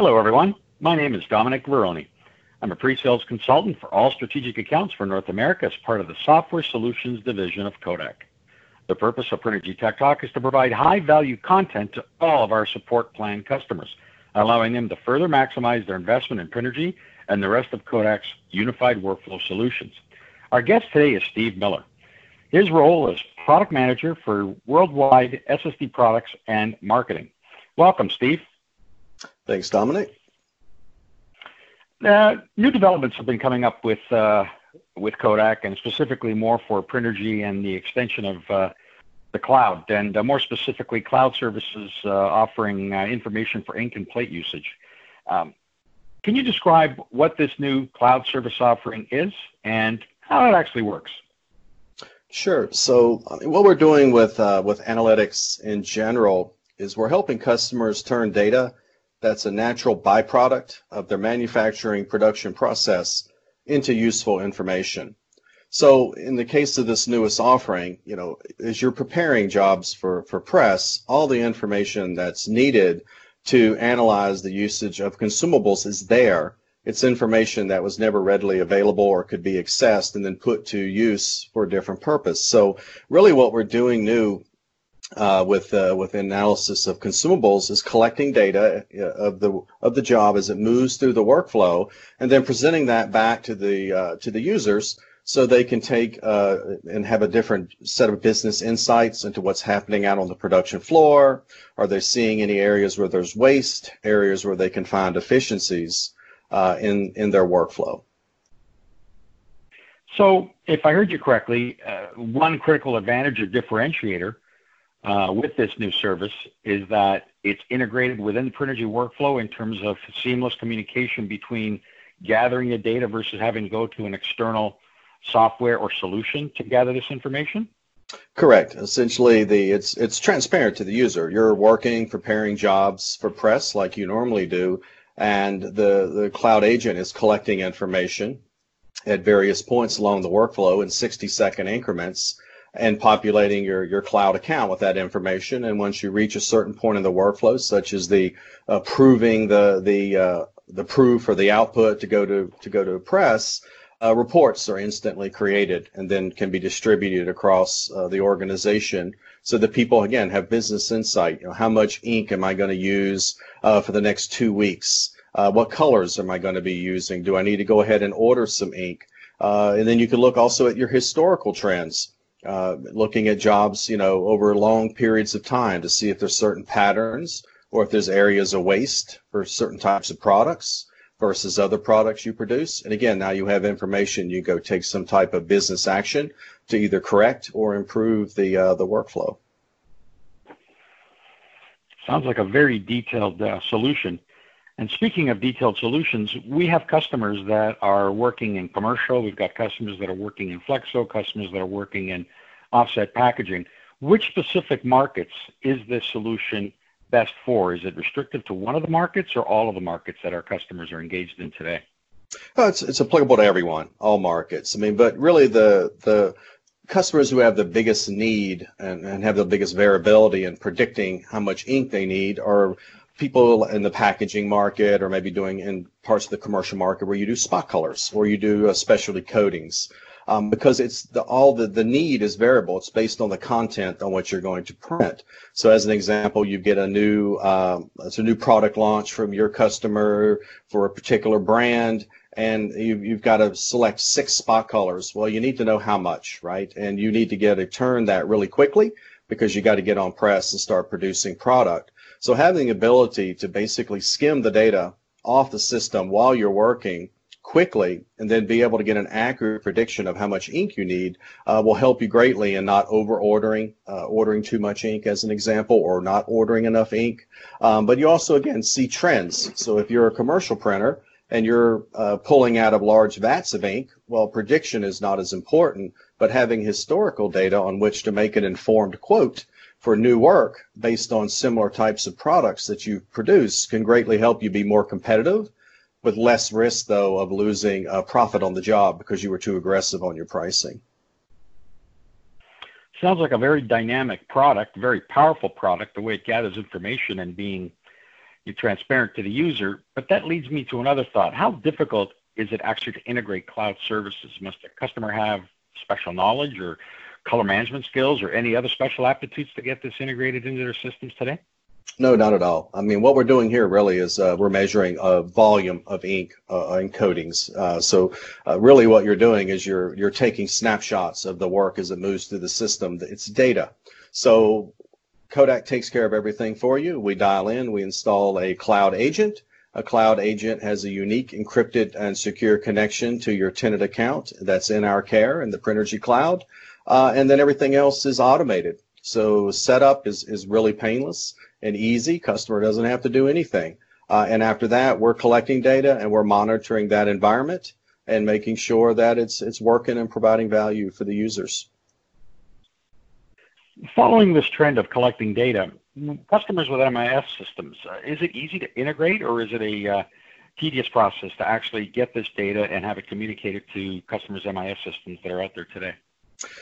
Hello, everyone. My name is Dominic Veroni. I'm a pre-sales consultant for all strategic accounts for North America as part of the Software Solutions division of Kodak. The purpose of Prinergy Tech Talk is to provide high-value content to all of our support plan customers, allowing them to further maximize their investment in Prinergy and the rest of Kodak's unified workflow solutions. Our guest today is Steve Miller. His role is product manager for worldwide SSD products and marketing. Welcome, Steve. Thanks, Dominic. New developments have been coming up with uh, with Kodak, and specifically more for Prinergy and the extension of uh, the cloud, and uh, more specifically, cloud services uh, offering uh, information for ink and plate usage. Um, can you describe what this new cloud service offering is and how it actually works? Sure. So, what we're doing with with analytics in general is we're helping customers turn data that's a natural byproduct of their manufacturing production process into useful information. So in the case of this newest offering, you know, as you're preparing jobs for, for press, all the information that's needed to analyze the usage of consumables is there. It's information that was never readily available or could be accessed and then put to use for a different purpose. So really what we're doing new uh, with uh, with analysis of consumables is collecting data uh, of the of the job as it moves through the workflow, and then presenting that back to the uh, to the users so they can take uh, and have a different set of business insights into what's happening out on the production floor. Are they seeing any areas where there's waste? Areas where they can find efficiencies uh, in in their workflow. So, if I heard you correctly, one critical advantage or differentiator Uh, with this new service is that it's integrated within the Prinergy workflow in terms of seamless communication between gathering the data versus having to go to an external software or solution to gather this information? Correct. Essentially, the it's it's transparent to the user. You're working, preparing jobs for press like you normally do, and the the cloud agent is collecting information at various points along the workflow in 60 second increments and populating your, your cloud account with that information. And once you reach a certain point in the workflow, such as the approving uh, the the uh, the proof or the output to go to to go to press, uh, reports are instantly created and then can be distributed across uh, the organization so that people again have business insight. You know, how much ink am I going to use uh, for the next two weeks? Uh, what colors am I going to be using? Do I need to go ahead and order some ink? and then you can look also at your historical trends uh, looking at jobs, you know, over long periods of time to see if there's certain patterns or if there's areas of waste for certain types of products versus other products you produce. And again, now you have information, you go take some type of business action to either correct or improve the uh, the workflow. Sounds like a very detailed uh, solution. And speaking of detailed solutions, we have customers that are working in commercial. We've got customers that are working in flexo, customers that are working in offset packaging. Which specific markets is this solution best for? Is it restricted to one of the markets or all of the markets that our customers are engaged in today? Oh, it's, it's applicable to everyone, all markets. I mean, but really the the customers who have the biggest need and, and have the biggest variability in predicting how much ink they need are people in the packaging market or maybe doing in parts of the commercial market where you do spot colors or you do uh, specialty coatings um, because it's the, all the, the need is variable. It's based on the content on what you're going to print. So as an example, you get a new, um, it's a new product launch from your customer for a particular brand and you, you've got to select six spot colors. Well, you need to know how much, right? And you need to get to turn that really quickly because you got to get on press and start producing product. So having the ability to basically skim the data off the system while you're working quickly and then be able to get an accurate prediction of how much ink you need uh, will help you greatly in not over ordering, uh, ordering too much ink as an example, or not ordering enough ink. Um, but you also, again, see trends. So if you're a commercial printer and you're uh, pulling out of large vats of ink, well, prediction is not as important, but having historical data on which to make an informed quote for new work based on similar types of products that you produce can greatly help you be more competitive with less risk though of losing a profit on the job because you were too aggressive on your pricing. Sounds like a very dynamic product, very powerful product, the way it gathers information and being, transparent to the user. But that leads me to another thought. How difficult is it actually to integrate cloud services? Must a customer have special knowledge or color management skills or any other special aptitudes to get this integrated into their systems today? No, not at all. I mean, what we're doing here really is uh, we're measuring a volume of ink uh, in coatings. Uh, so, uh, really, what you're doing is you're you're taking snapshots of the work as it moves through the system. It's data. So, Kodak takes care of everything for you. We dial in, we install a cloud agent. A cloud agent has a unique encrypted and secure connection to your tenant account that's in our care in the Prinergy cloud. Uh, and then everything else is automated. So setup is, is really painless and easy. Customer doesn't have to do anything. Uh, and after that, we're collecting data and we're monitoring that environment and making sure that it's it's working and providing value for the users. Following this trend of collecting data, customers with MIS systems, uh, is it easy to integrate or is it a uh, tedious process to actually get this data and have it communicated to customers' MIS systems that are out there today?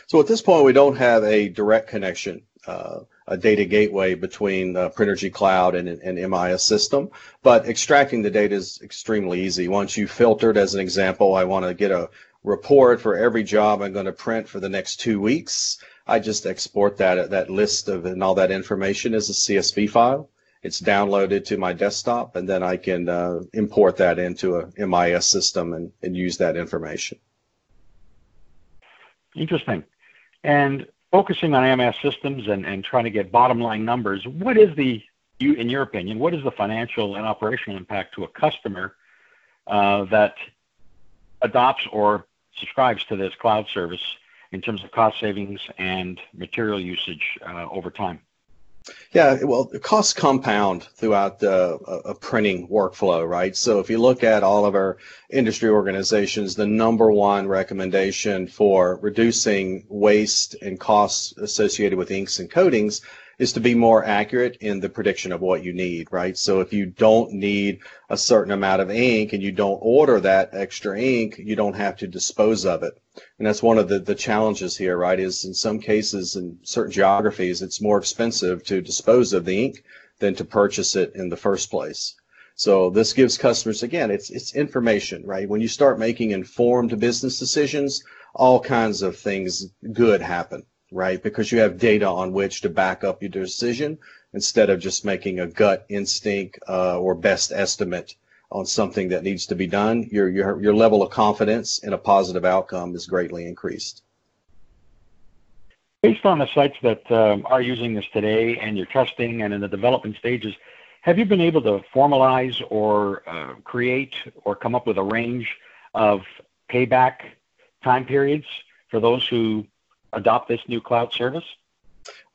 So at this point, we don't have a direct connection, uh, a data gateway between uh, Prinergy Cloud and an MIS system, but extracting the data is extremely easy. Once you filtered, as an example, I want to get a report for every job I'm going to print for the next two weeks. I just export that that list of and all that information as a CSV file. It's downloaded to my desktop, and then I can uh, import that into a MIS system and, and use that information. Interesting. And focusing on MIS systems and, and trying to get bottom line numbers, what is the, you, in your opinion, what is the financial and operational impact to a customer uh, that adopts or subscribes to this cloud service in terms of cost savings and material usage uh, over time? Yeah, well, costs compound throughout the, uh, a printing workflow, right? So if you look at all of our industry organizations, the number one recommendation for reducing waste and costs associated with inks and coatings is to be more accurate in the prediction of what you need, right? So if you don't need a certain amount of ink and you don't order that extra ink, you don't have to dispose of it. And that's one of the, the challenges here, right? Is in some cases in certain geographies, it's more expensive to dispose of the ink than to purchase it in the first place. So this gives customers, again, it's, it's information, right? When you start making informed business decisions, all kinds of things good happen right? Because you have data on which to back up your decision instead of just making a gut instinct uh, or best estimate on something that needs to be done. Your, your, your level of confidence in a positive outcome is greatly increased. Based on the sites that um, are using this today and your testing and in the development stages, have you been able to formalize or uh, create or come up with a range of payback time periods for those who adopt this new cloud service?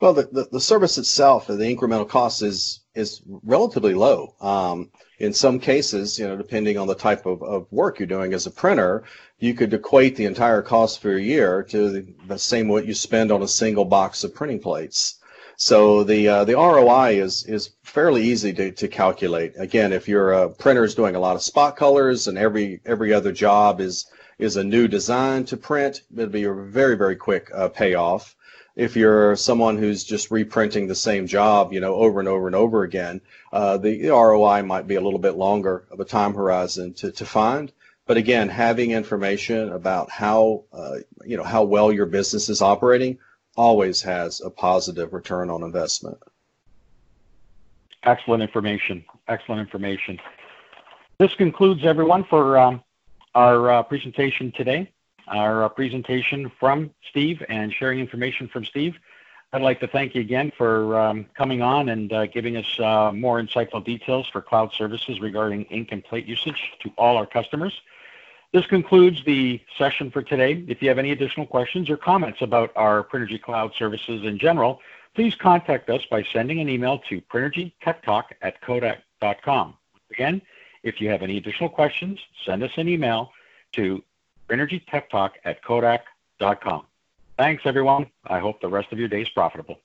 Well, the, the, the service itself, and the incremental cost is is relatively low. Um, in some cases, you know, depending on the type of, of work you're doing as a printer, you could equate the entire cost for a year to the, the same what you spend on a single box of printing plates. So the uh, the ROI is is fairly easy to, to calculate. Again, if your printer is doing a lot of spot colors and every every other job is is a new design to print, it'll be a very, very quick uh, payoff. If you're someone who's just reprinting the same job, you know, over and over and over again, uh, the ROI might be a little bit longer of a time horizon to, to find. But again, having information about how, uh, you know, how well your business is operating always has a positive return on investment. Excellent information. Excellent information. This concludes everyone for um, our uh, presentation today, our uh, presentation from Steve and sharing information from Steve. I'd like to thank you again for um, coming on and uh, giving us uh, more insightful details for cloud services regarding ink and plate usage to all our customers. This concludes the session for today. If you have any additional questions or comments about our Prinergy Cloud services in general, please contact us by sending an email to prinergytechtalk at kodak.com. Again, if you have any additional questions, send us an email to prinergytechtalk at kodak.com. Thanks, everyone. I hope the rest of your day is profitable.